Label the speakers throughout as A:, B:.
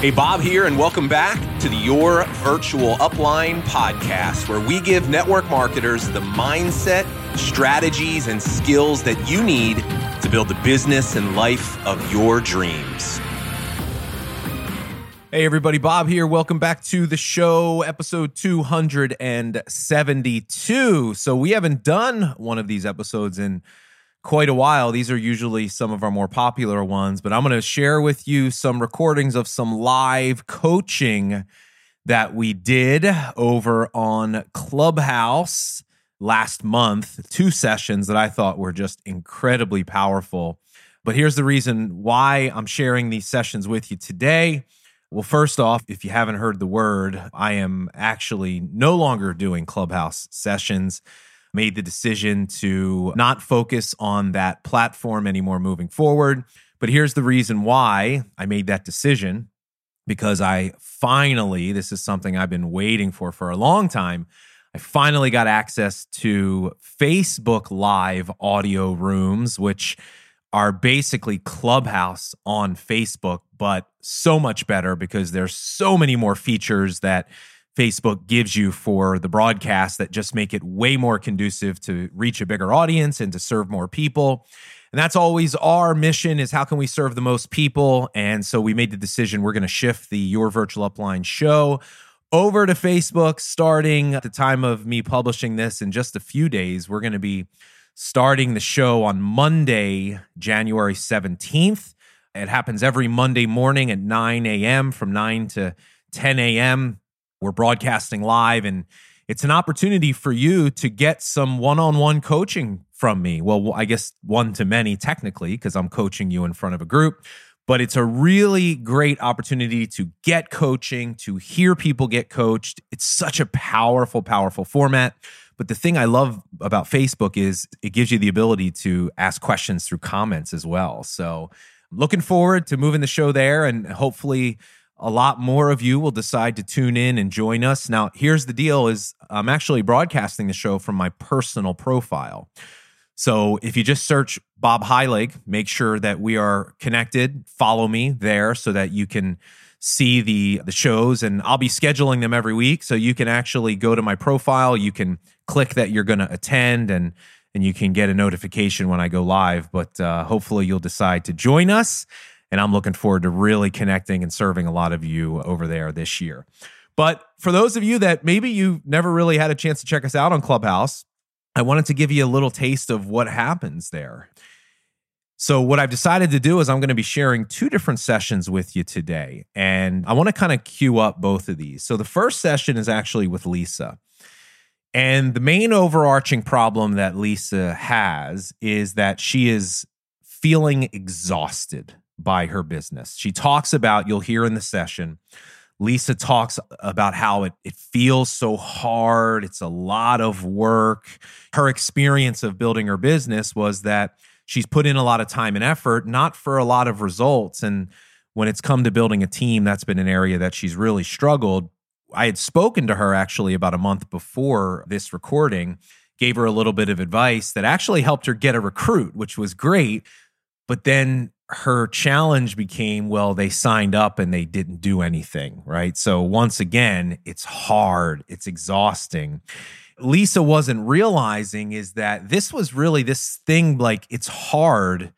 A: Hey, Bob here, and welcome back to the Your Virtual Upline podcast, where we give network marketers the mindset, strategies, and skills that you need to build the business and life of your dreams. Hey, everybody, Bob here. Welcome back to the show, episode 272. So, we haven't done one of these episodes in quite a while. These are usually some of our more popular ones, but I'm going to share with you some recordings of some live coaching that we did over on Clubhouse last month, two sessions that I thought were just incredibly powerful. But here's the reason why I'm sharing these sessions with you today. Well, first off, if you haven't heard the word, I am actually no longer doing Clubhouse sessions made the decision to not focus on that platform anymore moving forward. But here's the reason why I made that decision because I finally, this is something I've been waiting for for a long time. I finally got access to Facebook Live audio rooms, which are basically Clubhouse on Facebook, but so much better because there's so many more features that Facebook gives you for the broadcast that just make it way more conducive to reach a bigger audience and to serve more people. And that's always our mission is how can we serve the most people? And so we made the decision we're going to shift the Your Virtual Upline show over to Facebook starting at the time of me publishing this in just a few days. We're going to be starting the show on Monday, January 17th. It happens every Monday morning at 9 a.m. from 9 to 10 a.m. We're broadcasting live, and it's an opportunity for you to get some one on one coaching from me. Well, I guess one to many technically, because I'm coaching you in front of a group. But it's a really great opportunity to get coaching, to hear people get coached. It's such a powerful, powerful format. But the thing I love about Facebook is it gives you the ability to ask questions through comments as well. So, looking forward to moving the show there and hopefully a lot more of you will decide to tune in and join us. Now, here's the deal is I'm actually broadcasting the show from my personal profile. So if you just search Bob Heilig, make sure that we are connected. Follow me there so that you can see the the shows and I'll be scheduling them every week so you can actually go to my profile, you can click that you're going to attend and and you can get a notification when I go live, but uh, hopefully you'll decide to join us and I'm looking forward to really connecting and serving a lot of you over there this year. But for those of you that maybe you never really had a chance to check us out on Clubhouse, I wanted to give you a little taste of what happens there. So, what I've decided to do is I'm going to be sharing two different sessions with you today. And I want to kind of queue up both of these. So, the first session is actually with Lisa. And the main overarching problem that Lisa has is that she is feeling exhausted by her business. She talks about, you'll hear in the session, Lisa talks about how it, it feels so hard. It's a lot of work. Her experience of building her business was that she's put in a lot of time and effort, not for a lot of results. And when it's come to building a team, that's been an area that she's really struggled. I had spoken to her actually about a month before this recording, gave her a little bit of advice that actually helped her get a recruit, which was great. But then her challenge became well they signed up and they didn't do anything right? So once again it's hard. It's exhausting. Lisa wasn't realizing is that this was really this thing like it's hard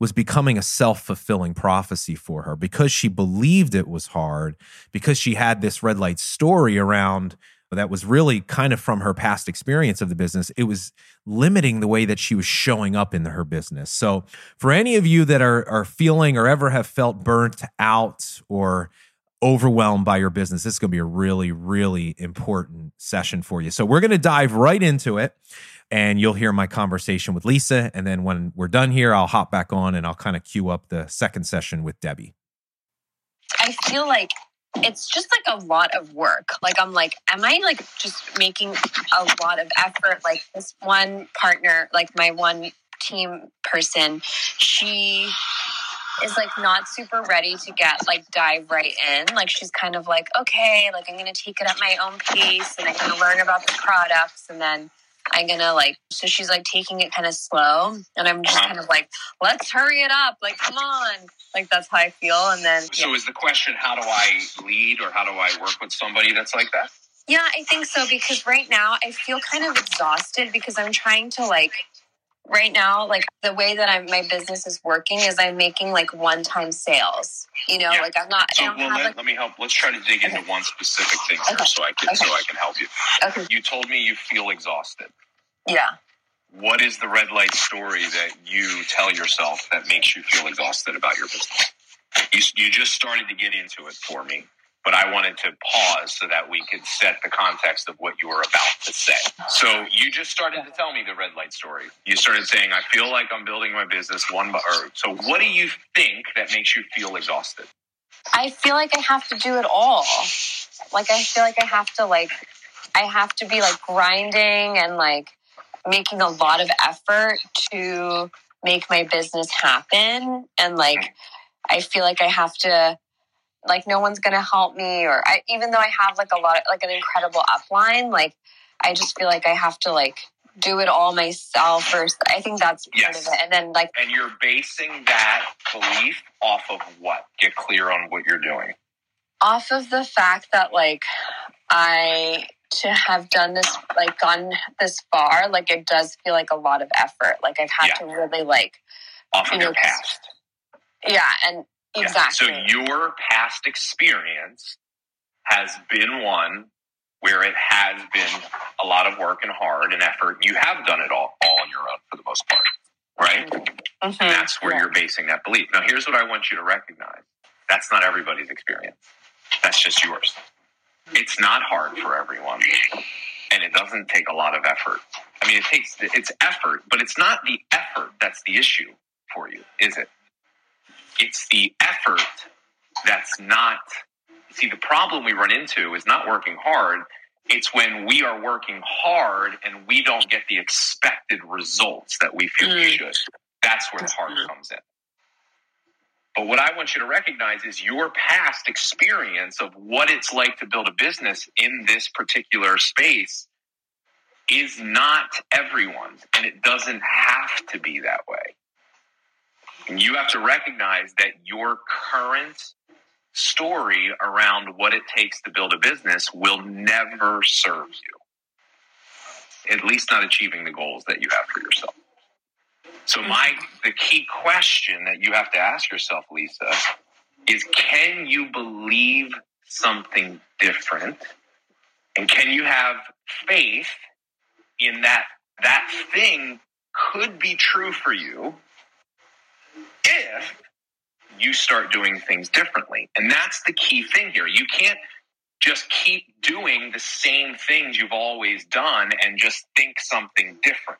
A: was becoming a self-fulfilling prophecy for her. Because she believed it was hard because she had this red light story around that was really kind of from her past experience of the business. It was limiting the way that she was showing up in her business. So, for any of you that are, are feeling or ever have felt burnt out or overwhelmed by your business, this is going to be a really, really important session for you. So, we're going to dive right into it and you'll hear my conversation with Lisa. And then when we're done here, I'll hop back on and I'll kind of queue up the second session with Debbie.
B: I feel like it's just like a lot of work. Like I'm like, am I like just making a lot of effort? Like this one partner, like my one team person, she is like not super ready to get like dive right in. Like she's kind of like, okay, like I'm gonna take it at my own pace and I'm gonna learn about the products and then I'm gonna like so she's like taking it kind of slow and I'm just
C: Uh-huh.
B: kind of like, let's hurry it up, like come on. Like that's how I feel. And then
C: So is the question how do I lead or how do I work with somebody that's like that?
B: yeah, I think so because right now I feel kind of exhausted because I'm trying to like right now, like the way that I'm my business is working is I'm making like one time sales. You know,
C: Yeah.
B: like I'm not
C: So well, let,
B: like
C: let me help. Let's try to dig into one specific thing here
B: Okay.
C: so I can so I can help you.
B: okay.
C: You told me you feel exhausted.
B: Yeah.
C: What is the red light story that you tell yourself that makes you feel exhausted about your business? You, you just started to get into it for me, but I wanted to pause so that we could set the context of what you were about to say. So you just started to tell me the red light story. You started saying, "I feel like I'm building my business one by." Or, so what do you think that makes you feel exhausted?
B: I feel like I have to do it all. Like I feel like I have to like I have to be like grinding and like making a lot of effort to make my business happen and like I feel like I have to like no one's going to help me or I even though I have like a lot of, like an incredible upline like I just feel like I have to like do it all myself first. I think that's part
C: Yes.
B: of it. And then like
C: And you're basing that belief off of what? Get clear on what you're doing.
B: off of the fact that like I to have done this like gone this far, like it does feel like a lot of effort. Like I've had
C: Yeah.
B: to really like
C: Off of
B: You
C: your
B: know,
C: past.
B: yeah, and
C: Yeah.
B: exactly.
C: So your past experience has been one where it has been a lot of work and hard and effort. You have done it all, all on your own for the most part, right?
B: Mhm.
C: And that's where
B: Yeah.
C: you're basing that belief. Now, here's what I want you to recognize that's not everybody's experience, that's just yours. It's not hard for everyone, and it doesn't take a lot of effort. I mean, it takes it's effort, but it's not the effort that's the issue for you, is it? It's the effort that's not. See, the problem we run into is not working hard. It's when we are working hard and we don't get the expected results that we feel we
B: Mm.
C: should. That's where the hard comes in. But what I want you to recognize is your past experience of what it's like to build a business in this particular space is not everyone's, and it doesn't have to be that way. And you have to recognize that your current story around what it takes to build a business will never serve you, at least not achieving the goals that you have for yourself. So hmm. my the key question that you have to ask yourself, Lisa, is can you believe something different? And can you have faith in that that thing could be true for you if you start doing things differently? And that's the key thing here. You can't just keep doing the same things you've always done and just think something different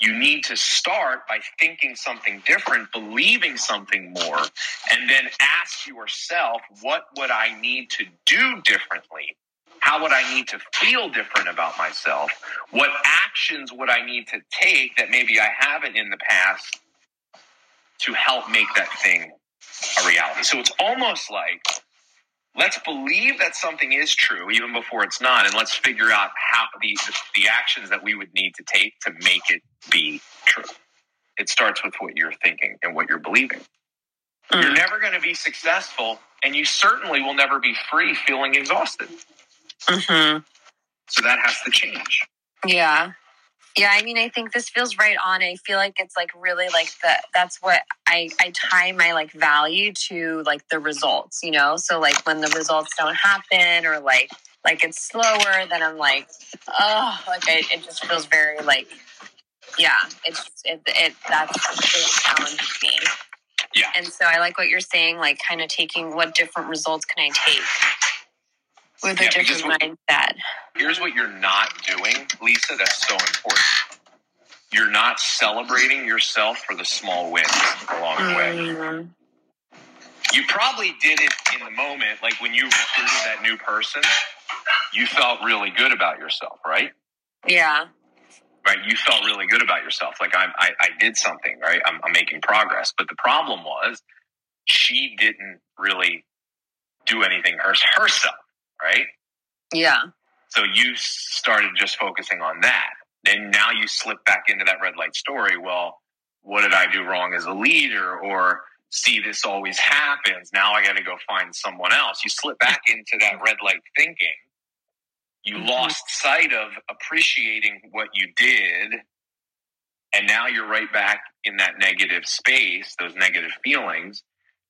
C: you need to start by thinking something different, believing something more, and then ask yourself, what would I need to do differently? How would I need to feel different about myself? What actions would I need to take that maybe I haven't in the past to help make that thing a reality? So it's almost like let's believe that something is true even before it's not and let's figure out how the, the actions that we would need to take to make it be true it starts with what you're thinking and what you're believing you're
B: Mm.
C: never going to be successful and you certainly will never be free feeling exhausted
B: Mhm.
C: so that has to change
B: Yeah. Yeah, I mean I think this feels right on. I feel like it's like really like the that's what I I tie my like value to like the results, you know? So like when the results don't happen or like like it's slower, then I'm like, oh, like I, it just feels very like yeah, it's just, it it that's it challenges me.
C: Yeah.
B: And so I like what you're saying, like kind of taking what different results can I take with a
C: Yeah, because
B: different
C: what-
B: mindset.
C: here's what you're not doing lisa that's so important you're not celebrating yourself for the small wins along the way
B: Mhm.
C: you probably did it in the moment, like when you recruited that new person, you felt really good about yourself, right?
B: Yeah.
C: Right? You felt really good about yourself. Like I'm, I, I did something, right? I'm, I'm making progress. But the problem was she didn't really do anything herself, right?
B: Yeah.
C: So you started just focusing on that. And now you slip back into that red light story. Well, what did I do wrong as a leader? Or see, this always happens. Now I got to go find someone else. You slip back into that red light thinking. You mm-hmm. lost sight of appreciating what you did. And now you're right back in that negative space, those negative feelings,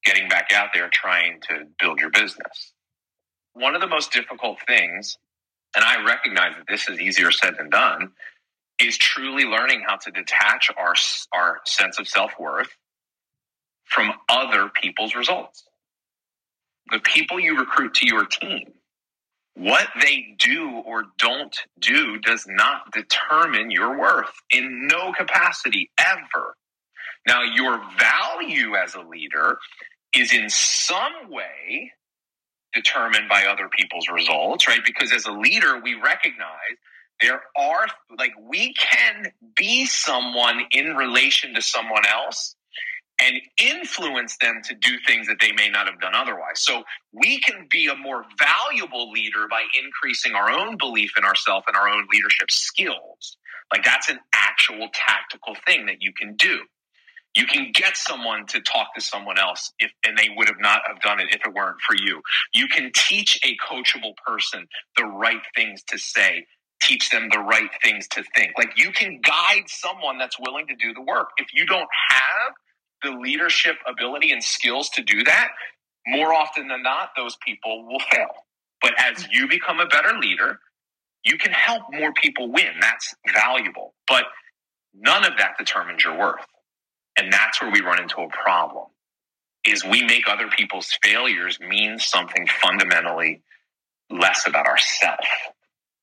C: getting back out there trying to build your business. One of the most difficult things, and I recognize that this is easier said than done, is truly learning how to detach our, our sense of self worth from other people's results. The people you recruit to your team, what they do or don't do does not determine your worth in no capacity ever. Now, your value as a leader is in some way determined by other people's results, right? Because as a leader, we recognize there are, like, we can be someone in relation to someone else and influence them to do things that they may not have done otherwise. So we can be a more valuable leader by increasing our own belief in ourselves and our own leadership skills. Like that's an actual tactical thing that you can do. You can get someone to talk to someone else if, and they would have not have done it if it weren't for you. You can teach a coachable person the right things to say, teach them the right things to think. Like you can guide someone that's willing to do the work. If you don't have the leadership ability and skills to do that, more often than not, those people will fail. But as you become a better leader, you can help more people win. That's valuable. But none of that determines your worth. And that's where we run into a problem is we make other people's failures mean something fundamentally less about ourselves.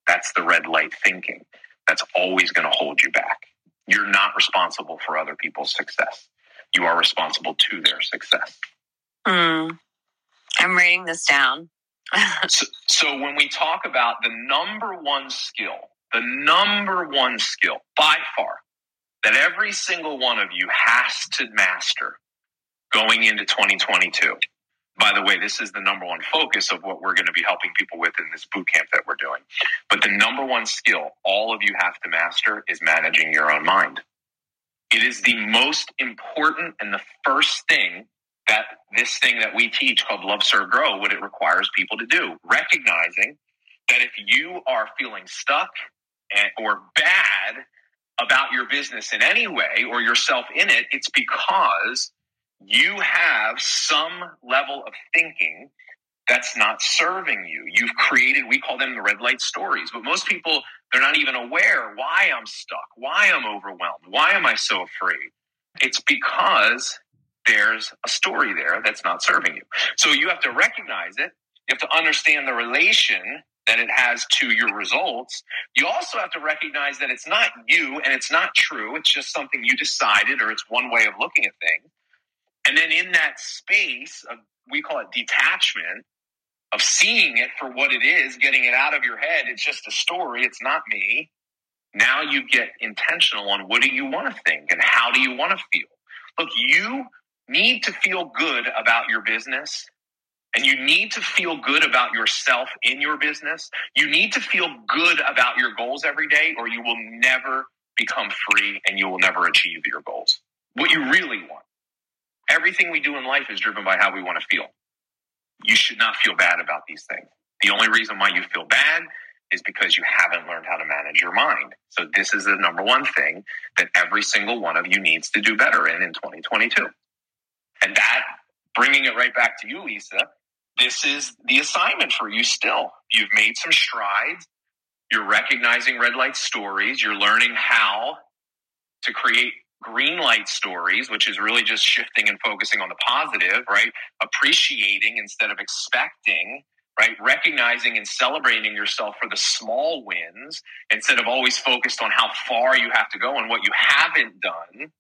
C: That's the red light thinking. That's always going to hold you back. You're not responsible for other people's success you are responsible to their success.
B: Mm. I'm writing this down.
C: so, so, when we talk about the number one skill, the number one skill by far that every single one of you has to master going into 2022. By the way, this is the number one focus of what we're going to be helping people with in this boot camp that we're doing. But the number one skill all of you have to master is managing your own mind. It is the most important and the first thing that this thing that we teach called Love, Serve, Grow, what it requires people to do. Recognizing that if you are feeling stuck and, or bad about your business in any way or yourself in it, it's because you have some level of thinking that's not serving you. You've created, we call them the red light stories, but most people they're not even aware why I'm stuck, why I'm overwhelmed, why am I so afraid? It's because there's a story there that's not serving you. So you have to recognize it. You have to understand the relation that it has to your results. You also have to recognize that it's not you and it's not true. It's just something you decided or it's one way of looking at things. And then in that space of, we call it detachment, of seeing it for what it is, getting it out of your head. It's just a story. It's not me. Now you get intentional on what do you want to think and how do you want to feel. Look, you need to feel good about your business and you need to feel good about yourself in your business. You need to feel good about your goals every day or you will never become free and you will never achieve your goals. What you really want. Everything we do in life is driven by how we want to feel you should not feel bad about these things. The only reason why you feel bad is because you haven't learned how to manage your mind. So this is the number one thing that every single one of you needs to do better in in 2022. And that bringing it right back to you, Lisa, this is the assignment for you still. You've made some strides. You're recognizing red light stories. You're learning how to create green light stories, which is really just shifting and focusing on the positive, right? Appreciating instead of expecting, right? Recognizing and celebrating yourself for the small wins instead of always focused on how far you have to go and what you haven't done.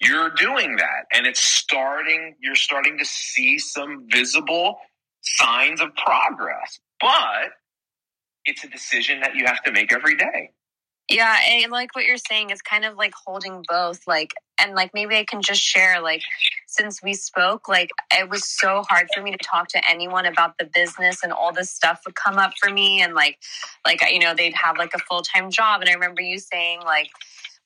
C: You're doing that and it's starting, you're starting to see some visible signs of progress, but it's a decision that you have to make every day.
B: Yeah, I like what you're saying. is kind of like holding both, like, and like maybe I can just share, like, since we spoke, like, it was so hard for me to talk to anyone about the business, and all this stuff would come up for me, and like, like you know, they'd have like a full time job, and I remember you saying like,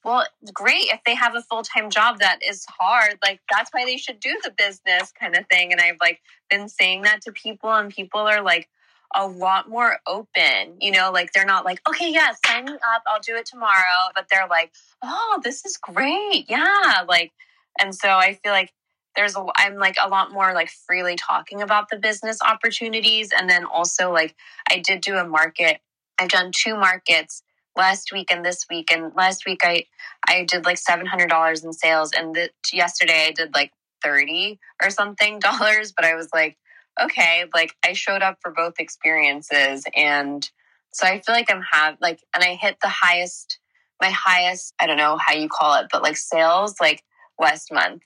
B: well, great if they have a full time job that is hard, like that's why they should do the business kind of thing, and I've like been saying that to people, and people are like a lot more open. You know, like they're not like, okay, yeah, sign me up, I'll do it tomorrow. But they're like, oh, this is great. Yeah. Like, and so I feel like there's a, I'm like a lot more like freely talking about the business opportunities. And then also, like, I did do a market, I've done two markets last week and this week. And last week I, I did like $700 in sales. And the, yesterday I did like 30 or something dollars. But I was like, okay, like I showed up for both experiences. And so I feel like I'm have like, and I hit the highest, my highest, I don't know how you call it, but like sales, like last month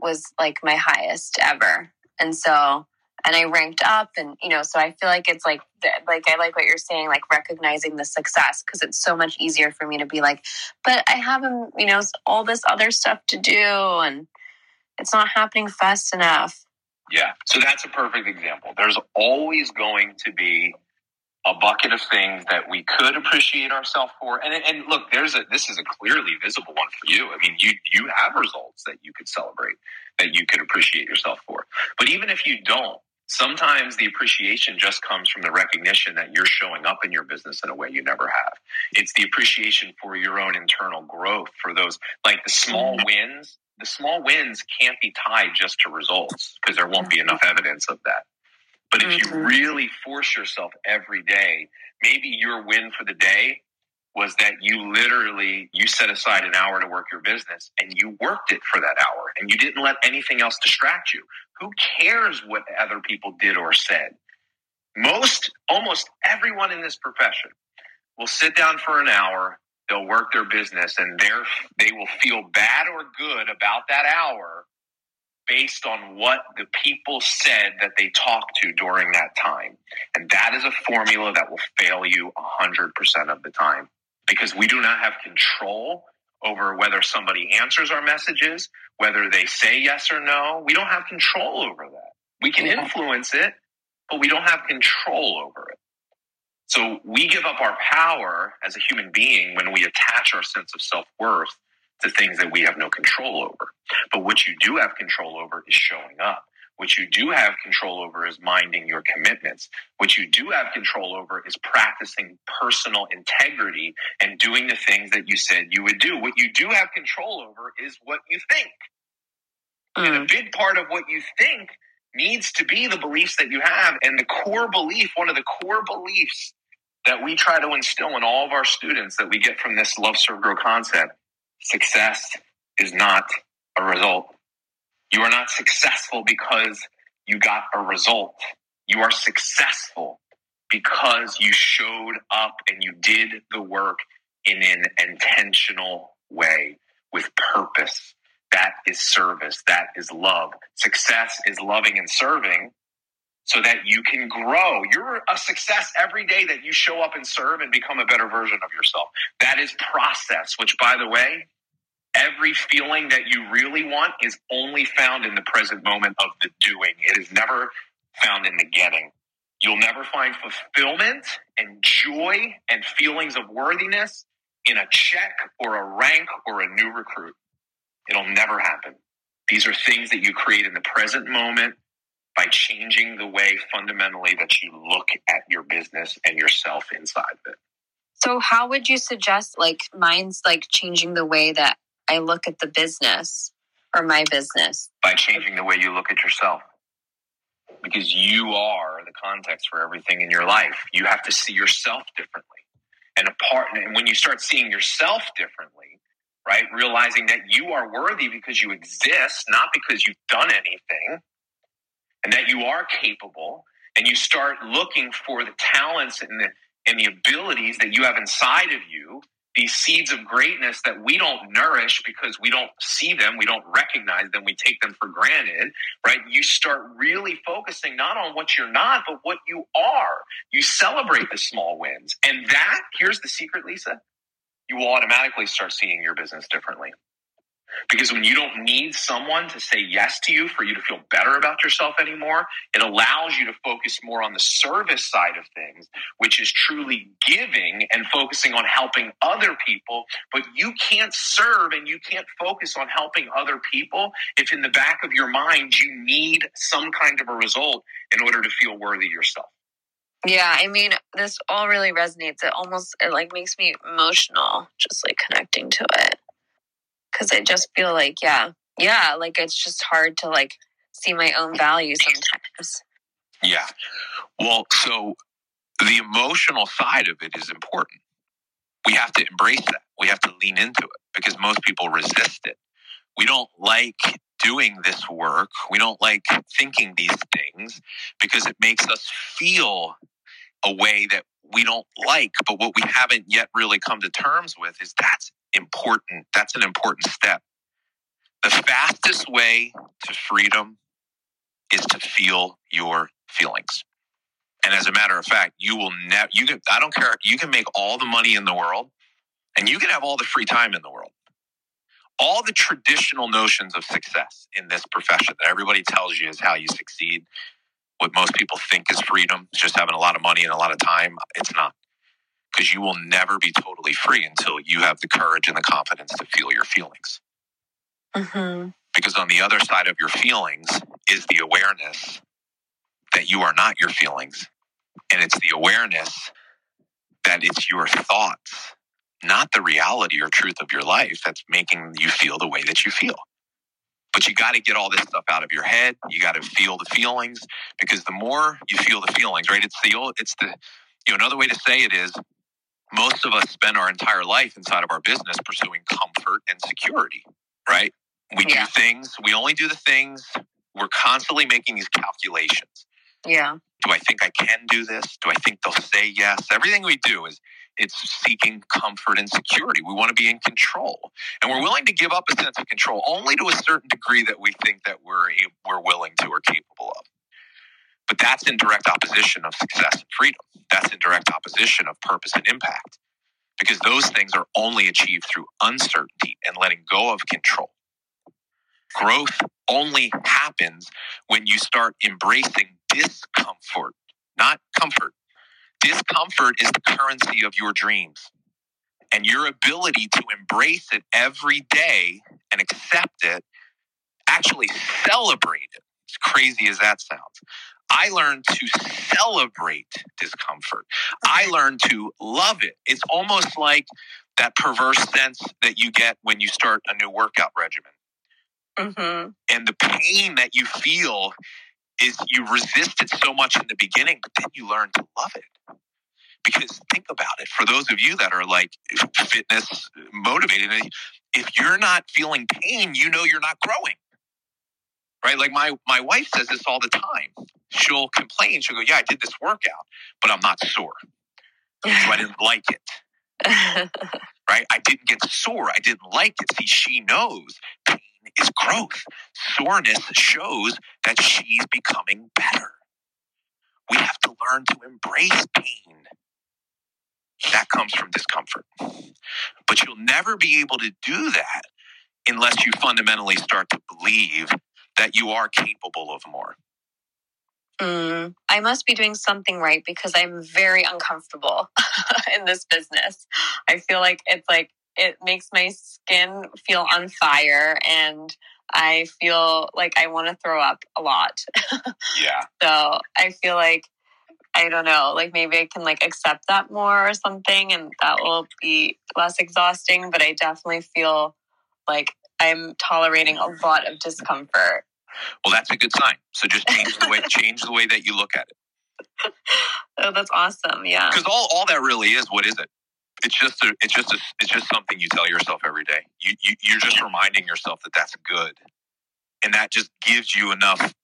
B: was like my highest ever. And so, and I ranked up and, you know, so I feel like it's like, like I like what you're saying, like recognizing the success because it's so much easier for me to be like, but I have, um, you know, all this other stuff to do and it's not happening fast enough.
C: Yeah. So that's a perfect example. There's always going to be a bucket of things that we could appreciate ourselves for. And and look, there's a this is a clearly visible one for you. I mean, you you have results that you could celebrate, that you could appreciate yourself for. But even if you don't, sometimes the appreciation just comes from the recognition that you're showing up in your business in a way you never have. It's the appreciation for your own internal growth, for those like the small mm-hmm. wins the small wins can't be tied just to results because there won't be enough evidence of that. But if you mm-hmm. really force yourself every day, maybe your win for the day was that you literally you set aside an hour to work your business and you worked it for that hour and you didn't let anything else distract you. Who cares what other people did or said? Most almost everyone in this profession will sit down for an hour they'll work their business and they're they will feel bad or good about that hour based on what the people said that they talked to during that time. And that is a formula that will fail you 100% of the time because we do not have control over whether somebody answers our messages, whether they say yes or no. We don't have control over that. We can mm-hmm. influence it, but we don't have control over it. So we give up our power as a human being when we attach our sense of self worth to things that we have no control over. But what you do have control over is showing up. What you do have control over is minding your commitments. What you do have control over is practicing personal integrity and doing the things that you said you would do. What you do have control over is what you think. Mm. And a mm. big part of what you think needs to be the beliefs that you have. And the core belief, one of the core beliefs that we try to instill in all of our students that we get from this love, serve, grow concept success is not a result. You are not successful because you got a result. You are successful because you showed up and you did the work in an intentional way with purpose. That is service. That is love. Success is loving and serving so that you can grow. You're a success every day that you show up and serve and become a better version of yourself. That is process, which, by the way, every feeling that you really want is only found in the present moment of the doing. It is never found in the getting. You'll never find fulfillment and joy and feelings of worthiness in a check or a rank or a new recruit. It'll never happen. These are things that you create in the present moment by changing the way fundamentally that you look at your business and yourself inside of it.
B: So, how would you suggest, like, mine's like changing the way that I look at the business or my business?
C: By changing the way you look at yourself. Because you are the context for everything in your life. You have to see yourself differently. And a part, and when you start seeing yourself differently, right, realizing that you are worthy because you exist, not because you've done anything, and that you are capable and you start looking for the talents and the and the abilities that you have inside of you these seeds of greatness that we don't nourish because we don't see them, we don't recognize them, we take them for granted, right? You start really focusing not on what you're not, but what you are. You celebrate the small wins. And that, here's the secret, Lisa you will automatically start seeing your business differently. Because when you don't need someone to say yes to you for you to feel better about yourself anymore, it allows you to focus more on the service side of things, which is truly giving and focusing on helping other people. But you can't serve and you can't focus on helping other people if in the back of your mind you need some kind of a result in order to feel worthy yourself.
B: Yeah, I mean, this all really resonates. It almost it like makes me emotional just like connecting to it. Cuz I just feel like, yeah. Yeah, like it's just hard to like see my own value sometimes.
C: Yeah. Well, so the emotional side of it is important. We have to embrace that. We have to lean into it because most people resist it. We don't like doing this work. We don't like thinking these things because it makes us feel a way that we don't like. But what we haven't yet really come to terms with is that's important. That's an important step. The fastest way to freedom is to feel your feelings. And as a matter of fact, you will never, you can, I don't care, you can make all the money in the world and you can have all the free time in the world. All the traditional notions of success in this profession that everybody tells you is how you succeed what most people think is freedom, is just having a lot of money and a lot of time. It's not. Because you will never be totally free until you have the courage and the confidence to feel your feelings.
B: Mm-hmm.
C: Because on the other side of your feelings is the awareness that you are not your feelings. And it's the awareness that it's your thoughts, not the reality or truth of your life, that's making you feel the way that you feel. But you got to get all this stuff out of your head. You got to feel the feelings because the more you feel the feelings, right? It's the old, it's the, you know, another way to say it is most of us spend our entire life inside of our business pursuing comfort and security, right? We
B: Yeah.
C: do things, we only do the things, we're constantly making these calculations.
B: Yeah.
C: Do I think I can do this? Do I think they'll say yes? Everything we do is it's seeking comfort and security. We want to be in control. And we're willing to give up a sense of control only to a certain degree that we think that we're we're willing to or capable of. But that's in direct opposition of success and freedom. That's in direct opposition of purpose and impact. Because those things are only achieved through uncertainty and letting go of control. Growth only happens when you start embracing discomfort, not comfort. Discomfort is the currency of your dreams. And your ability to embrace it every day and accept it, actually celebrate it, as crazy as that sounds. I learned to celebrate discomfort. I learned to love it. It's almost like that perverse sense that you get when you start a new workout regimen
B: Mm-hmm.
C: and the pain that you feel is you resist it so much in the beginning, but then you learn to love it. Because think about it, for those of you that are like fitness motivated, if you're not feeling pain, you know you're not growing. Right? Like my my wife says this all the time. She'll complain. She'll go, "Yeah, I did this workout, but I'm not sore. So I didn't like it." right? I didn't get sore. I didn't like it. See, she knows pain is growth. Soreness shows that she's becoming better. We have to learn to embrace pain. That comes from discomfort. But you'll never be able to do that unless you fundamentally start to believe that you are capable of more.
B: Mm, I must be doing something right because I'm very uncomfortable in this business. I feel like it's like it makes my skin feel on fire and I feel like I want to throw up a lot.
C: Yeah.
B: So I feel like I don't know, like maybe I can like accept that more or something and that will be less exhausting, but I definitely feel like I'm tolerating a lot of discomfort.
C: Well, that's a good sign. So just change the way change the way that you look at it.
B: Oh, that's awesome. Yeah.
C: because all, all that really is what is it it's just a, it's just a, it's just something you tell yourself every day you, you you're just reminding yourself that that's good and that just gives you enough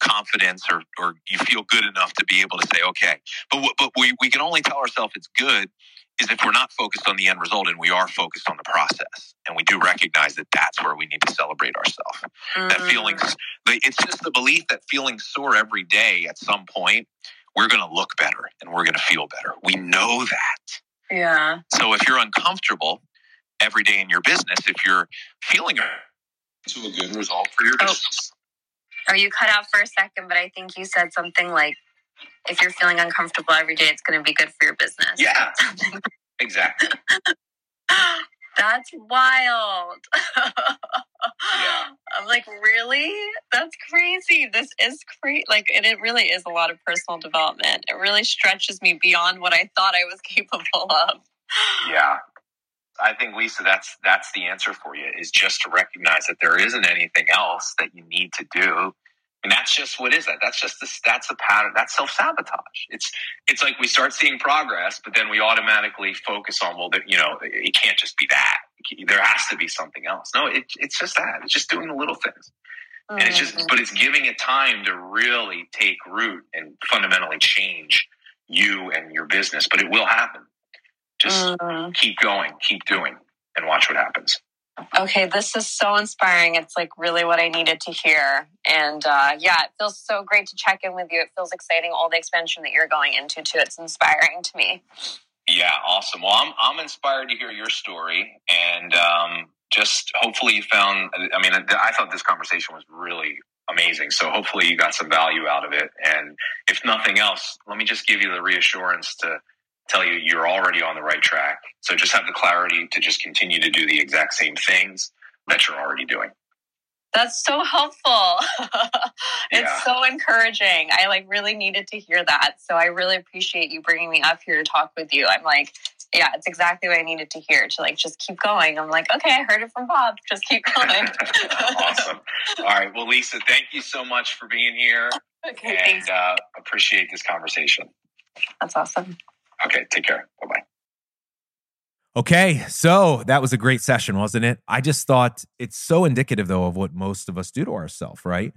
C: confidence or or you feel good enough to be able to say okay but but we, we can only tell ourselves it's good is if we're not focused on the end result and we are focused on the process and we do recognize that that's where we need to celebrate ourselves that
B: Mm.
C: feeling the- it's just the belief that feeling sore every day at some point we're going to look better and we're going to feel better we know that
B: Yeah.
C: so if you're uncomfortable every day in your business if you're feeling to a good result for your
B: Oh.
C: business.
B: Or you cut out for a second, but I think you said something like, if you're feeling uncomfortable every day, it's going to be good for your business.
C: Yeah, exactly.
B: That's wild.
C: Yeah.
B: I'm like, really? That's crazy. This is crazy. Like, and it really is a lot of personal development. It really stretches me beyond what I thought I was capable of.
C: Yeah. I think Lisa, that's that's the answer for you is just to recognize that there isn't anything else that you need to do. And that's just what is that? That's just this that's a pattern. That's self sabotage. It's it's like we start seeing progress, but then we automatically focus on well, that you know, it can't just be that. There has to be something else. No, it, it's just that. It's just doing the little things, and it's just but it's giving it time to really take root and fundamentally change you and your business. But it will happen. Just
B: Mm.
C: keep going, keep doing, and watch what happens.
B: Okay, this is so inspiring. It's like really what I needed to hear. And uh, yeah, it feels so great to check in with you. It feels exciting, all the expansion that you're going into, too. It's inspiring to me.
C: Yeah, awesome. Well, I'm I'm inspired to hear your story, and um, just hopefully you found. I mean, I thought this conversation was really amazing. So hopefully you got some value out of it. And if nothing else, let me just give you the reassurance to tell you you're already on the right track. So just have the clarity to just continue to do the exact same things that you're already doing.
B: That's so helpful. it's
C: Yeah.
B: so encouraging. I like really needed to hear that. So I really appreciate you bringing me up here to talk with you. I'm like, yeah, it's exactly what I needed to hear to like just keep going. I'm like, okay, I heard it from Bob. Just keep going.
C: awesome. All right. Well, Lisa, thank you so much for being here
B: okay,
C: and uh, appreciate this conversation.
B: That's awesome.
C: Okay. Take care. Bye bye.
A: Okay, so that was a great session, wasn't it? I just thought it's so indicative, though, of what most of us do to ourselves, right?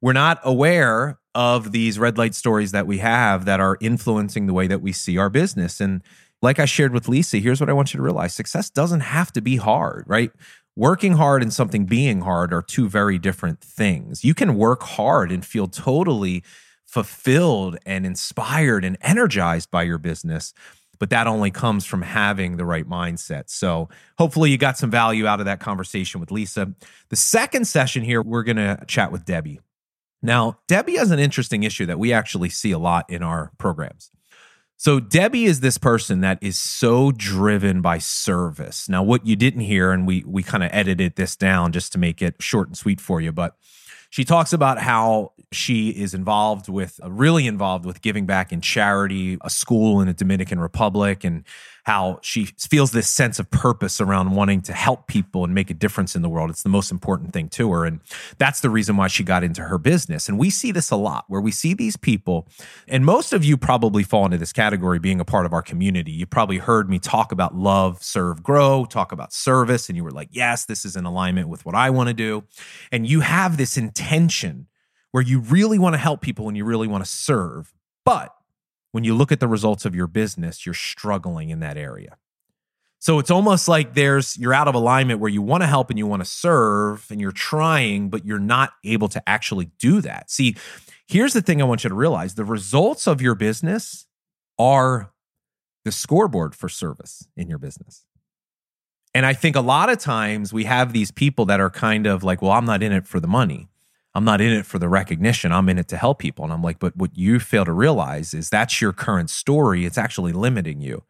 A: We're not aware of these red light stories that we have that are influencing the way that we see our business. And like I shared with Lisa, here's what I want you to realize success doesn't have to be hard, right? Working hard and something being hard are two very different things. You can work hard and feel totally fulfilled and inspired and energized by your business but that only comes from having the right mindset. So hopefully you got some value out of that conversation with Lisa. The second session here, we're going to chat with Debbie. Now, Debbie has an interesting issue that we actually see a lot in our programs. So, Debbie is this person that is so driven by service. Now, what you didn't hear, and we we kind of edited this down just to make it short and sweet for you, but she talks about how she is involved with, uh, really involved with giving back in charity, a school in the Dominican Republic, and how she feels this sense of purpose around wanting to help people and make a difference in the world. It's the most important thing to her. And that's the reason why she got into her business. And we see this a lot where we see these people, and most of you probably fall into this category being a part of our community. You probably heard me talk about love, serve, grow, talk about service, and you were like, yes, this is in alignment with what I want to do. And you have this intention where you really want to help people and you really want to serve. But when you look at the results of your business, you're struggling in that area. So it's almost like there's you're out of alignment where you want to help and you want to serve and you're trying, but you're not able to actually do that. See, here's the thing I want you to realize the results of your business are the scoreboard for service in your business. And I think a lot of times we have these people that are kind of like, well, I'm not in it for the money. I'm not in it for the recognition. I'm in it to help people. And I'm like, but what you fail to realize is that's your current story. It's actually limiting you.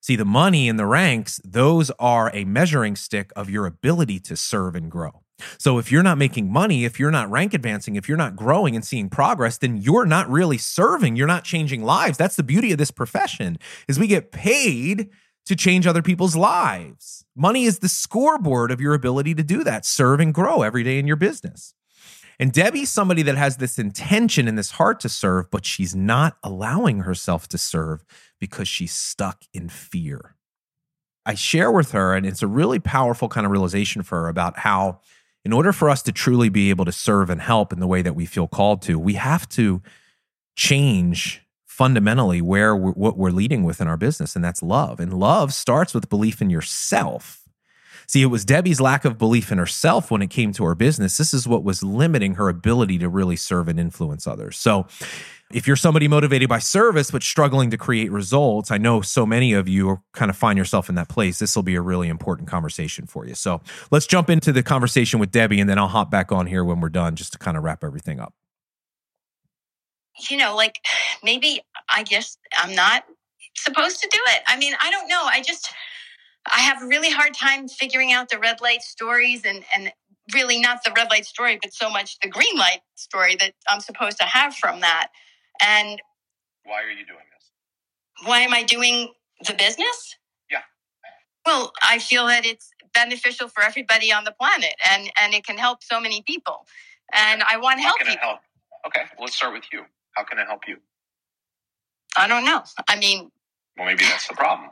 A: See, the money and the ranks, those are a measuring stick of your ability to serve and grow. So if you're not making money, if you're not rank advancing, if you're not growing and seeing progress, then you're not really serving. You're not changing lives. That's the beauty of this profession is we get paid to change other people's lives. Money is the scoreboard of your ability to do that, serve and grow every day in your business. And Debbie's somebody that has this intention and this heart to serve, but she's not allowing herself to serve because she's stuck in fear. I share with her, and it's a really powerful kind of realization for her about how, in order for us to truly be able to serve and help in the way that we feel called to, we have to change fundamentally where we're, what we're leading with in our business, and that's love. And love starts with belief in yourself. See, it was Debbie's lack of belief in herself when it came to her business. This is what was limiting her ability to really serve and influence others. So, If you're somebody motivated by service but struggling to create results, I know so many of you kind of find yourself in that place. This will be a really important conversation for you. So let's jump into the conversation with Debbie and then I'll hop back on here when we're done just to kind of wrap everything up.
D: You know, like maybe I guess I'm not supposed to do it. I mean, I don't know. I just, I have a really hard time figuring out the red light stories and, and really not the red light story, but so much the green light story that I'm supposed to have from that. And
C: why are you doing this?
D: Why am I doing the business?
C: Yeah.
D: Well, I feel that it's beneficial for everybody on the planet and, and it can help so many people. And I want to help people.
C: Help? Okay, well, let's start with you. How can I help you?
D: I don't know. I mean,
C: well, maybe that's the problem.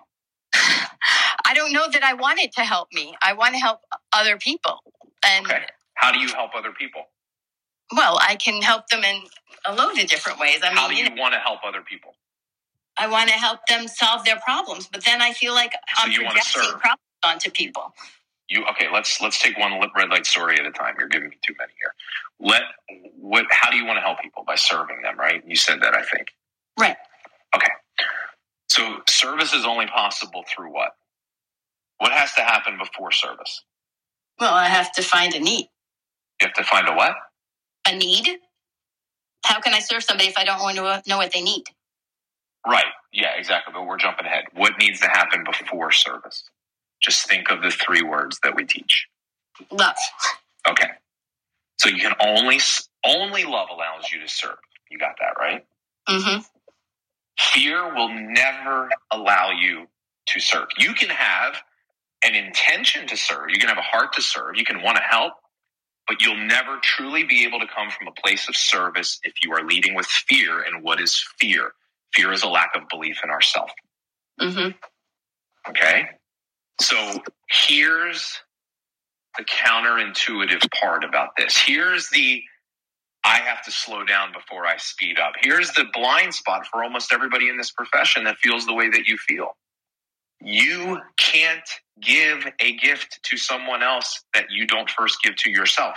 D: I don't know that I want it to help me. I want to help other people. And
C: okay. How do you help other people?
D: Well, I can help them in a load of different ways. I mean,
C: how do you, you know, want to help other people?
D: I want to help them solve their problems, but then I feel like so I'm projecting problems onto people.
C: You okay? Let's let's take one red light story at a time. You're giving me too many here. Let what? How do you want to help people by serving them? Right? You said that. I think.
D: Right.
C: Okay. So service is only possible through what? What has to happen before service?
D: Well, I have to find a need.
C: You have to find a what?
D: A need. How can I serve somebody if I don't want to know what they need?
C: Right. Yeah, exactly. But we're jumping ahead. What needs to happen before service? Just think of the three words that we teach.
D: Love.
C: Okay. So you can only only love allows you to serve. You got that right?
D: Mm-hmm.
C: Fear will never allow you to serve. You can have an intention to serve. You can have a heart to serve. You can want to help, but you'll never truly be able to come from a place of service if you are leading with fear. And what is fear? Fear is a lack of belief in ourselves.
D: Mm-hmm.
C: Okay. So here's the counterintuitive part about this. Here's the I have to slow down before I speed up. Here's the blind spot for almost everybody in this profession that feels the way that you feel. You can't give a gift to someone else that you don't first give to yourself.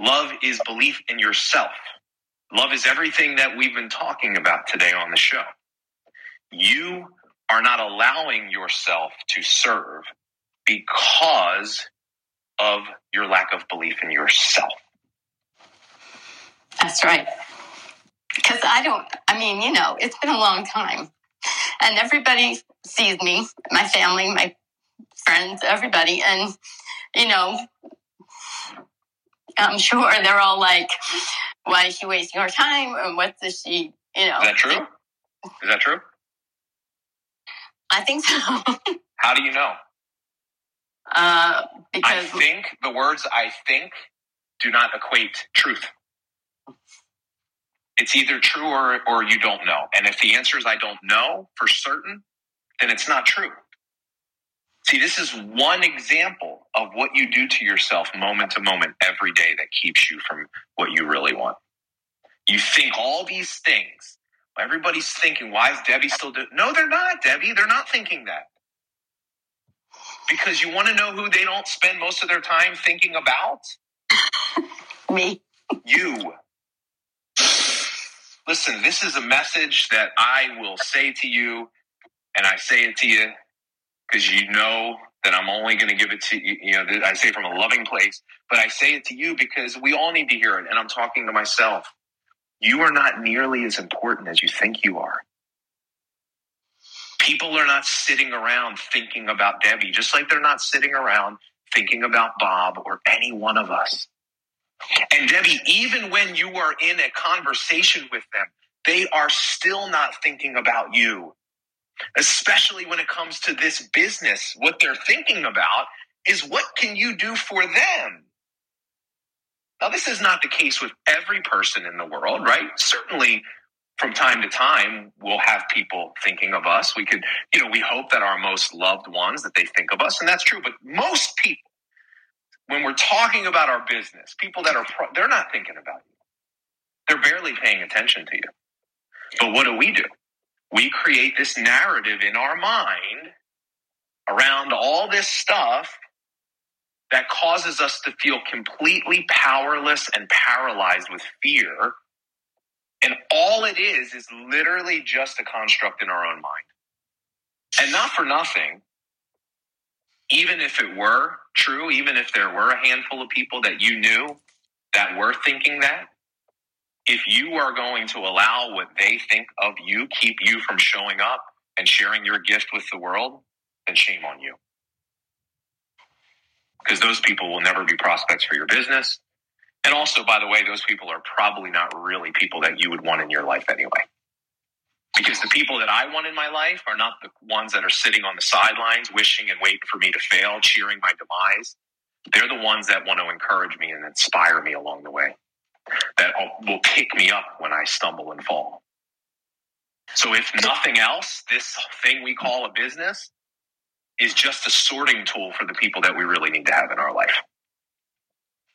C: Love is belief in yourself. Love is everything that we've been talking about today on the show. You are not allowing yourself to serve because of your lack of belief in yourself.
D: That's right. Because I don't, I mean, you know, it's been a long time. And everybody sees me, my family, my friends, everybody. And, you know, I'm sure they're all like, why is she wasting her time? And what does she, you know?
C: Is that true? Is that true?
D: I think so.
C: How do you know?
D: Uh, because I
C: think the words I think do not equate truth. It's either true or, or you don't know. And if the answer is I don't know for certain, then it's not true. See, this is one example of what you do to yourself moment to moment every day that keeps you from what you really want. You think all these things. Everybody's thinking, why is Debbie still doing? No, they're not, Debbie. They're not thinking that. Because you want to know who they don't spend most of their time thinking about?
D: Me.
C: You. Listen, this is a message that I will say to you, and I say it to you because you know that I'm only going to give it to you. You know, I say from a loving place, but I say it to you because we all need to hear it. And I'm talking to myself. You are not nearly as important as you think you are. People are not sitting around thinking about Debbie, just like they're not sitting around thinking about Bob or any one of us. And Debbie, even when you are in a conversation with them, they are still not thinking about you especially when it comes to this business. What they're thinking about is what can you do for them? Now, this is not the case with every person in the world, right? Certainly, from time to time, we'll have people thinking of us. We could, you know, we hope that our most loved ones that they think of us, and that's true. But most people, when we're talking about our business, people that are, pro- they're not thinking about you. They're barely paying attention to you. But what do we do? We create this narrative in our mind around all this stuff that causes us to feel completely powerless and paralyzed with fear. And all it is is literally just a construct in our own mind. And not for nothing, even if it were true, even if there were a handful of people that you knew that were thinking that, if you are going to allow what they think of you keep you from showing up and sharing your gift with the world, then shame on you. Because those people will never be prospects for your business. And also, by the way, those people are probably not really people that you would want in your life anyway. Because the people that I want in my life are not the ones that are sitting on the sidelines, wishing and waiting for me to fail, cheering my demise. They're the ones that want to encourage me and inspire me along the way, that will pick me up when I stumble and fall. So, if nothing else, this thing we call a business is just a sorting tool for the people that we really need to have in our life.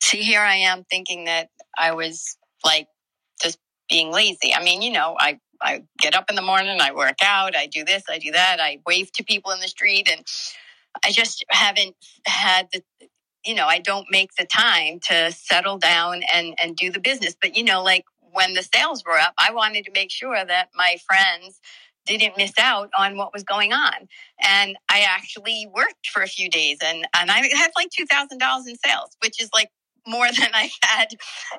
D: See, here I am thinking that I was like just being lazy. I mean, you know, I I get up in the morning, I work out, I do this, I do that, I wave to people in the street, and I just haven't had the you know, I don't make the time to settle down and and do the business. But you know, like when the sales were up, I wanted to make sure that my friends didn't miss out on what was going on. And I actually worked for a few days and, and I had like $2,000 in sales, which is like more than I had,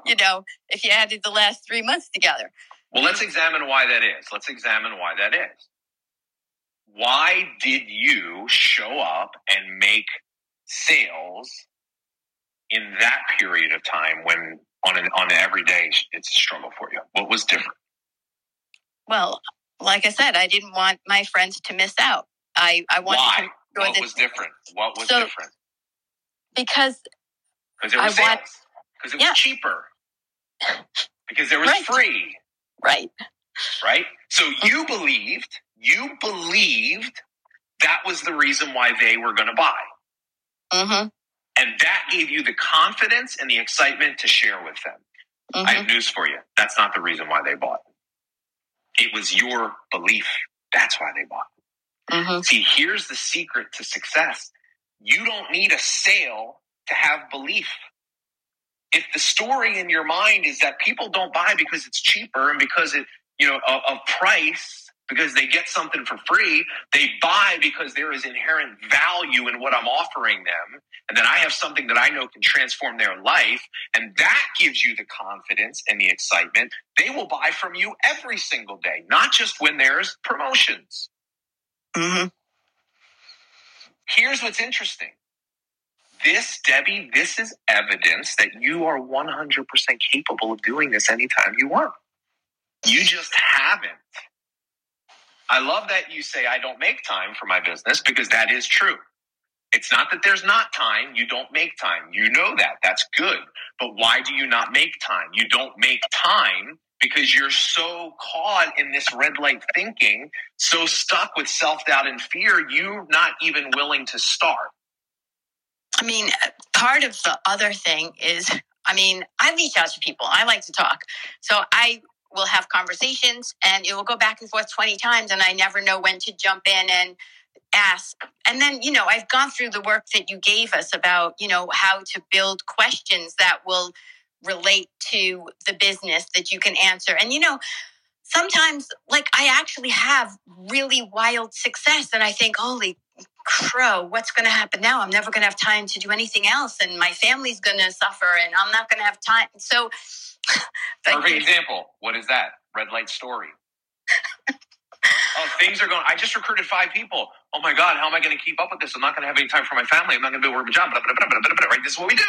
D: you know, if you added the last three months together.
C: Well, let's examine why that is. Let's examine why that is. Why did you show up and make sales in that period of time when on an on an everyday it's a struggle for you? What was different?
D: Well, like I said, I didn't want my friends to miss out. I I wanted
C: Why?
D: to.
C: What was different? What was
D: So,
C: different?
D: Because
C: Because it was Because it was cheaper. Because there was
D: Right.
C: free.
D: right,
C: right? So you believed, you believed that was the reason why they were going to buy.
D: hmm
C: And that gave you the confidence and the excitement to share with them. I
D: hmm
C: have news for you. That's not the reason why they bought. It was your belief. That's why they bought.
D: hmm
C: See, here's the secret to success. You don't need a sale to have belief. If the story in your mind is that people don't buy because it's cheaper and because it, you know, of, of price, because they get something for free, they buy because there is inherent value in what I'm offering them, and then I have something that I know can transform their life, and that gives you the confidence and the excitement. They will buy from you every single day, not just when there's promotions.
D: hmm
C: Here's what's interesting. This, Debbie, this is evidence that you are 100% capable of doing this anytime you want. You just haven't. I love that you say, I don't make time for my business because that is true. It's not that there's not time. You don't make time. You know that. That's good. But why do you not make time? You don't make time because you're so caught in this red light thinking, so stuck with self doubt and fear, you're not even willing to start.
D: I mean, part of the other thing is, I mean, I reach out to people. I like to talk. So I will have conversations and it will go back and forth 20 times and I never know when to jump in and ask. And then, you know, I've gone through the work that you gave us about, you know, how to build questions that will relate to the business that you can answer. And, you know, sometimes like I actually have really wild success and I think, holy crow, what's going to happen now? I'm never going to have time to do anything else, and my family's going to suffer, and I'm not going to have time. So,
C: Perfect example. What is that? Red light story. oh, things are going. I just recruited five people. Oh my God, how am I going to keep up with this? I'm not going to have any time for my family. I'm not going to be able to work a job. Blah, blah, blah, blah, blah, blah, Right? This is what we do.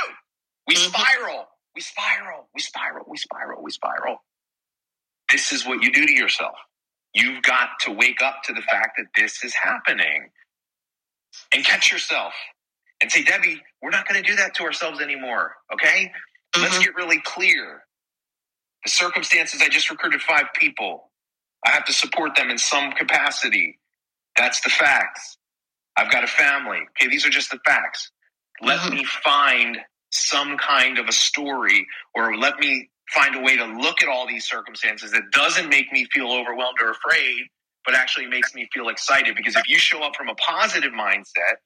C: We
D: Mhm.
C: spiral. We spiral. We spiral. We spiral. We spiral. This is what you do to yourself. You've got to wake up to the fact that this is happening and catch yourself and say, Debbie, we're not going to do that to ourselves anymore. Okay? Let's
D: Mhm.
C: get really clear. The circumstances, I just recruited five people. I have to support them in some capacity. That's the facts. I've got a family. Okay, these are just the facts. Let
D: Mhm.
C: me find some kind of a story or let me find a way to look at all these circumstances that doesn't make me feel overwhelmed or afraid, but actually makes me feel excited. Because if you show up from a positive mindset,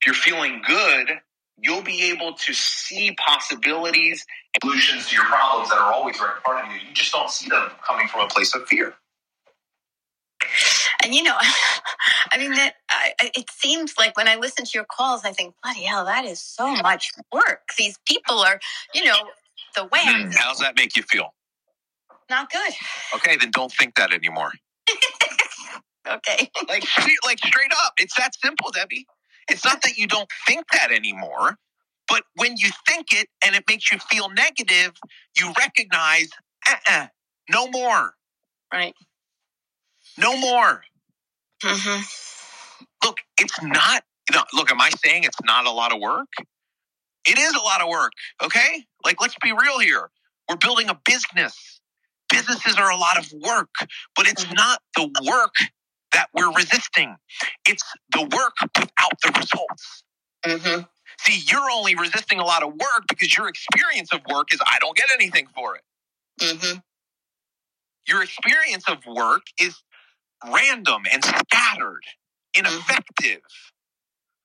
C: if you're feeling good, you'll be able to see possibilities and solutions to your problems that are always right in front of you. You just don't see them coming from a place of fear.
D: And you know, I mean, that I, it seems like when I listen to your calls, I think, bloody hell, that is so much work. These people are, you know, the way.
C: Hmm, how's that make you feel?
D: Not good.
C: Okay, then don't think that anymore.
D: okay.
C: like, like straight up, it's that simple, Debbie. It's not that you don't think that anymore, but when you think it and it makes you feel negative, you recognize, uh-uh, no more.
D: Right.
C: No more.
D: Mm-hmm.
C: Look, it's not. No, look, am I saying it's not a lot of work? It is a lot of work. Okay, like let's be real here. We're building a business. Businesses are a lot of work, but it's mm-hmm. not the work that we're resisting. It's the work without the results.
D: Mm-hmm.
C: See, you're only resisting a lot of work because your experience of work is I don't get anything for it.
D: Mm-hmm.
C: Your experience of work is random and scattered, ineffective.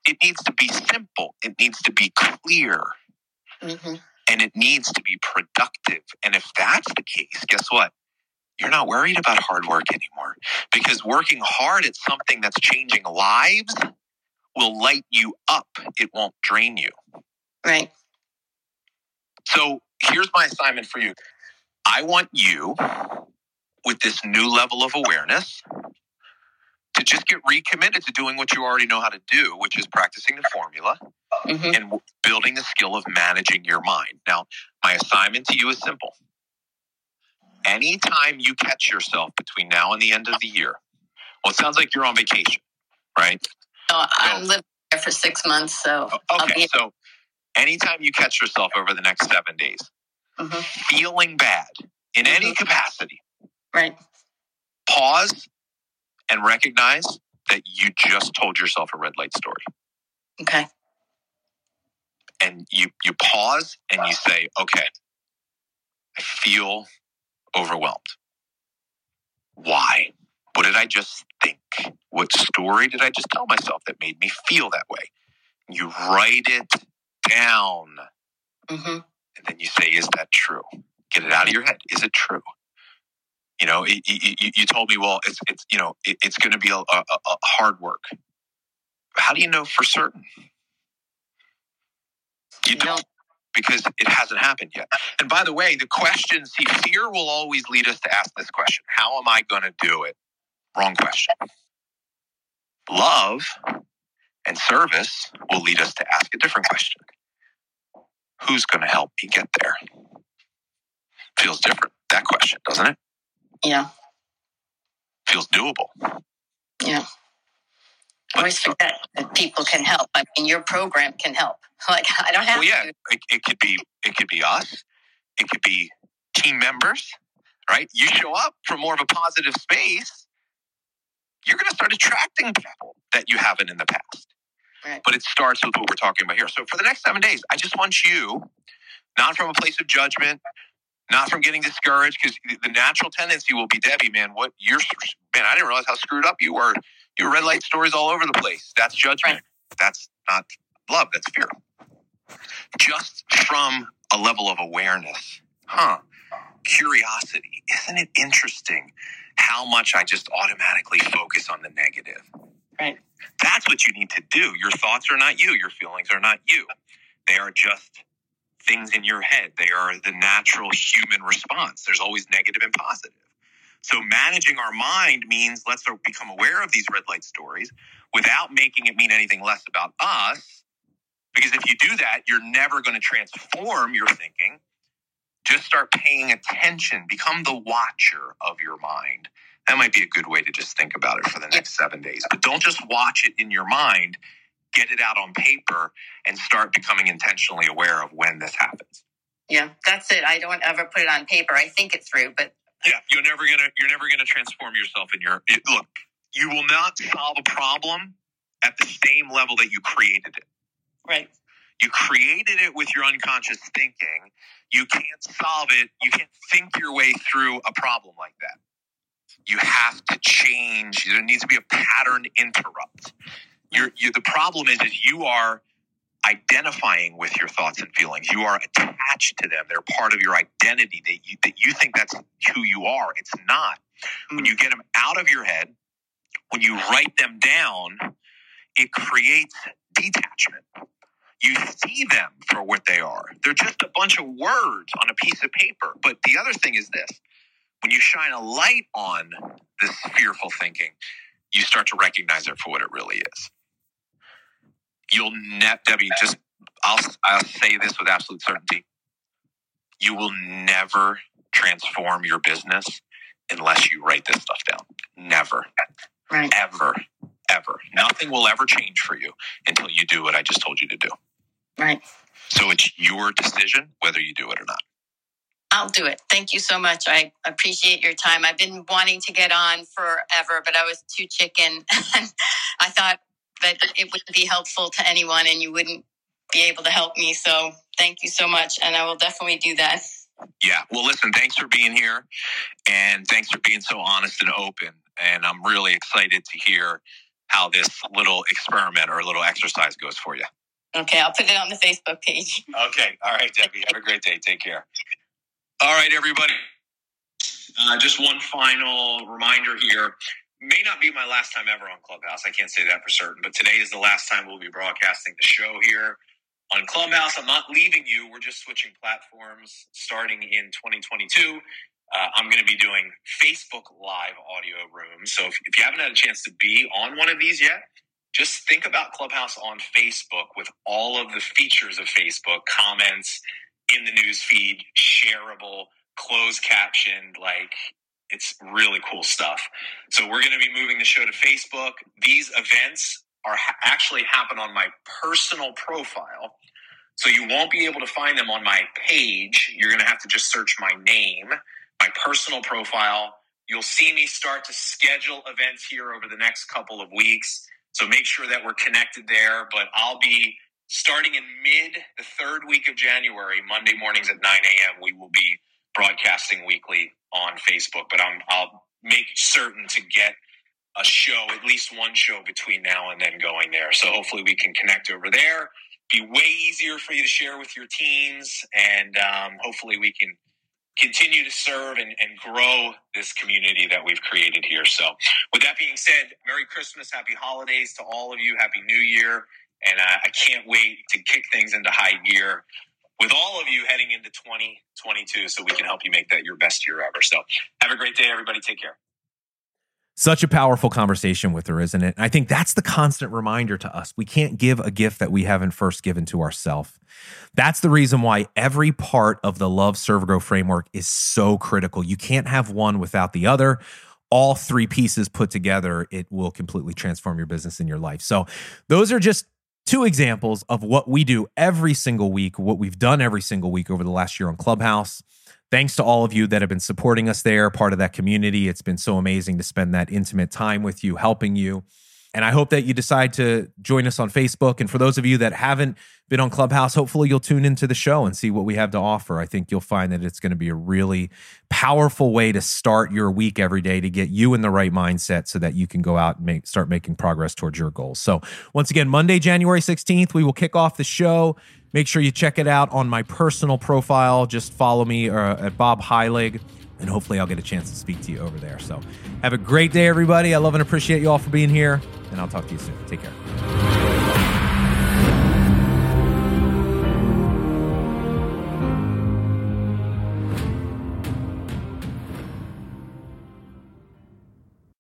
C: It needs to be simple, it needs to be clear,
D: mm-hmm.
C: and it needs to be productive. And if that's the case, guess what? You're not worried about hard work anymore because working hard at something that's changing lives will light you up. It won't drain you.
D: Right.
C: So here's my assignment for you. I want you with this new level of awareness to just get recommitted to doing what you already know how to do, which is practicing the formula mm-hmm. and building the skill of managing your mind. Now, my assignment to you is simple. Anytime you catch yourself between now and the end of the year, well, it sounds like you're on vacation, right?
D: Oh, I'm living there for six months, so
C: okay. So, anytime you catch yourself over the next seven days,
D: mm-hmm.
C: feeling bad in mm-hmm. any capacity,
D: Right.
C: Pause and recognize that you just told yourself a red light story.
D: Okay.
C: And you you pause and you say, "Okay, I feel overwhelmed. Why? What did I just think? What story did I just tell myself that made me feel that way?" You write it down.
D: Mm-hmm.
C: And then you say, "Is that true?" Get it out of your head. Is it true? You know, you, you, you told me, well, it's, it's you know, it, it's going to be a, a, a hard work. How do you know for certain? You don't because it hasn't happened yet. And by the way, the question, see, fear will always lead us to ask this question How am I going to do it? Wrong question. Love and service will lead us to ask a different question Who's going to help me get there? Feels different, that question, doesn't it?
D: Yeah.
C: Feels doable.
D: Yeah. I always forget that people can help. I mean, your program can help. Like I don't have.
C: Well, yeah, it, it could be. It could be us. It could be team members. Right? You show up from more of a positive space. You're going to start attracting people that you haven't in the past.
D: Right.
C: But it starts with what we're talking about here. So for the next seven days, I just want you, not from a place of judgment, not from getting discouraged because the natural tendency will be Debbie, man, what you're, man, I didn't realize how screwed up you were. You red light stories all over the place. That's judgment. Right. That's not love. That's fear. Just from a level of awareness. Huh. Curiosity. Isn't it interesting how much I just automatically focus on the negative?
D: Right.
C: That's what you need to do. Your thoughts are not you. Your feelings are not you. They are just things in your head. They are the natural human response. There's always negative and positive. So managing our mind means let's become aware of these red light stories without making it mean anything less about us. Because if you do that, you're never going to transform your thinking. Just start paying attention, become the watcher of your mind. That might be a good way to just think about it for the next seven days. But don't just watch it in your mind get it out on paper and start becoming intentionally aware of when this happens.
D: Yeah, that's it. I don't ever put it on paper. I think it through, but
C: yeah, you're never gonna you're never gonna transform yourself in your it, look. You will not solve a problem at the same level that you created it.
D: Right.
C: You created it with your unconscious thinking. You can't solve it. You can't think your way through a problem like that. You have to change. There needs to be a pattern interrupt. You're, you the problem is, is you are identifying with your thoughts and feelings. You are attached to them. They're part of your identity that you, that you think that's who you are. It's not. When mm. you get them out of your head, when you write them down, it creates detachment. You see them for what they are. They're just a bunch of words on a piece of paper. But the other thing is this when you shine a light on this fearful thinking, you start to recognize it for what it really is. You'll net Debbie, just I'll I'll say this with absolute certainty. You will never transform your business unless you write this stuff down. Never.
D: Right.
C: Ever. Ever. Nothing will ever change for you until you do what I just told you to do.
D: Right.
C: So it's your decision whether you do it or not.
D: I'll do it. Thank you so much. I appreciate your time. I've been wanting to get on forever, but I was too chicken. I thought that it wouldn't be helpful to anyone and you wouldn't be able to help me. So thank you so much. And I will definitely do that.
C: Yeah. Well, listen, thanks for being here and thanks for being so honest and open. And I'm really excited to hear how this little experiment or little exercise goes for you.
D: Okay. I'll put it on the Facebook page.
C: Okay. All right, Debbie. Have a great day. Take care. All right, everybody. Uh, just one final reminder here. May not be my last time ever on Clubhouse. I can't say that for certain, but today is the last time we'll be broadcasting the show here on Clubhouse. I'm not leaving you. We're just switching platforms starting in 2022. Uh, I'm going to be doing Facebook Live audio rooms. So if, if you haven't had a chance to be on one of these yet, just think about Clubhouse on Facebook with all of the features of Facebook, comments in the news feed, shareable, closed captioned, like it's really cool stuff. So we're going to be moving the show to Facebook. These events are ha- actually happen on my personal profile. So you won't be able to find them on my page. You're going to have to just search my name, my personal profile. You'll see me start to schedule events here over the next couple of weeks. So make sure that we're connected there. But I'll be starting in mid the third week of January, Monday mornings at 9 a.m. We will be broadcasting weekly on Facebook. But I'm, I'll make certain to get a show, at least one show between now and then going there. So hopefully we can connect over there. Be way easier for you to share with your teams, and um, hopefully we can continue to serve and, and grow this community that we've created here. So, with that being said, Merry Christmas, Happy Holidays to all of you, Happy New Year, and uh, I can't wait to kick things into high gear with all of you heading into 2022 so we can help you make that your best year ever. So, have a great day, everybody. Take care.
A: Such a powerful conversation with her, isn't it? I think that's the constant reminder to us. We can't give a gift that we haven't first given to ourselves. That's the reason why every part of the Love Serve Grow framework is so critical. You can't have one without the other. All three pieces put together, it will completely transform your business and your life. So, those are just two examples of what we do every single week, what we've done every single week over the last year on Clubhouse. Thanks to all of you that have been supporting us there, part of that community. It's been so amazing to spend that intimate time with you, helping you. And I hope that you decide to join us on Facebook. And for those of you that haven't been on Clubhouse, hopefully you'll tune into the show and see what we have to offer. I think you'll find that it's going to be a really powerful way to start your week every day to get you in the right mindset so that you can go out and make, start making progress towards your goals. So, once again, Monday, January 16th, we will kick off the show. Make sure you check it out on my personal profile. Just follow me uh, at Bob Heilig, and hopefully I'll get a chance to speak to you over there. So have a great day, everybody. I love and appreciate you all for being here, and I'll talk to you soon. Take care.